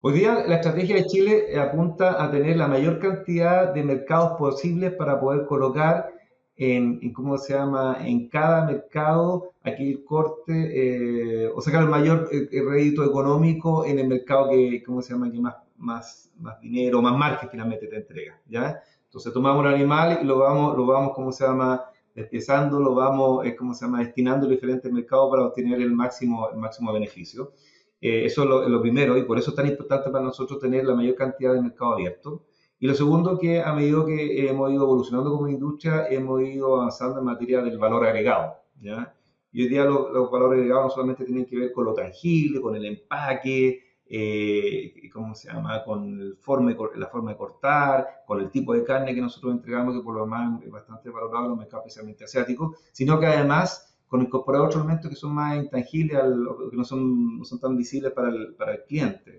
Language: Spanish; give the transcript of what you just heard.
Hoy día la estrategia de Chile apunta a tener la mayor cantidad de mercados posibles para poder colocar en, en ¿cómo se llama?, en cada mercado aquí el corte eh, o sacar el mayor eh, eh, rédito económico en el mercado que, ¿cómo se llama?, que más, más, más dinero, más margen finalmente te entrega, ¿ya? Entonces tomamos un animal y lo vamos, lo vamos, ¿cómo se llama?, despiezando, lo vamos, eh, ¿cómo se llama?, destinando a diferentes mercados para obtener el máximo, el máximo beneficio. Eh, eso es lo, lo primero y por eso es tan importante para nosotros tener la mayor cantidad de mercado abierto. Y lo segundo, que a medida que hemos ido evolucionando como industria, hemos ido avanzando en materia del valor agregado. ¿ya? Y hoy día los, los valores agregados no solamente tienen que ver con lo tangible, con el empaque, eh, ¿cómo se llama? Con el la forma de cortar, con el tipo de carne que nosotros entregamos, que por lo demás es bastante valorado en los mercados especialmente asiáticos, sino que además con incorporar otros elementos que son más intangibles, al- que no son, no son tan visibles para el, para el cliente.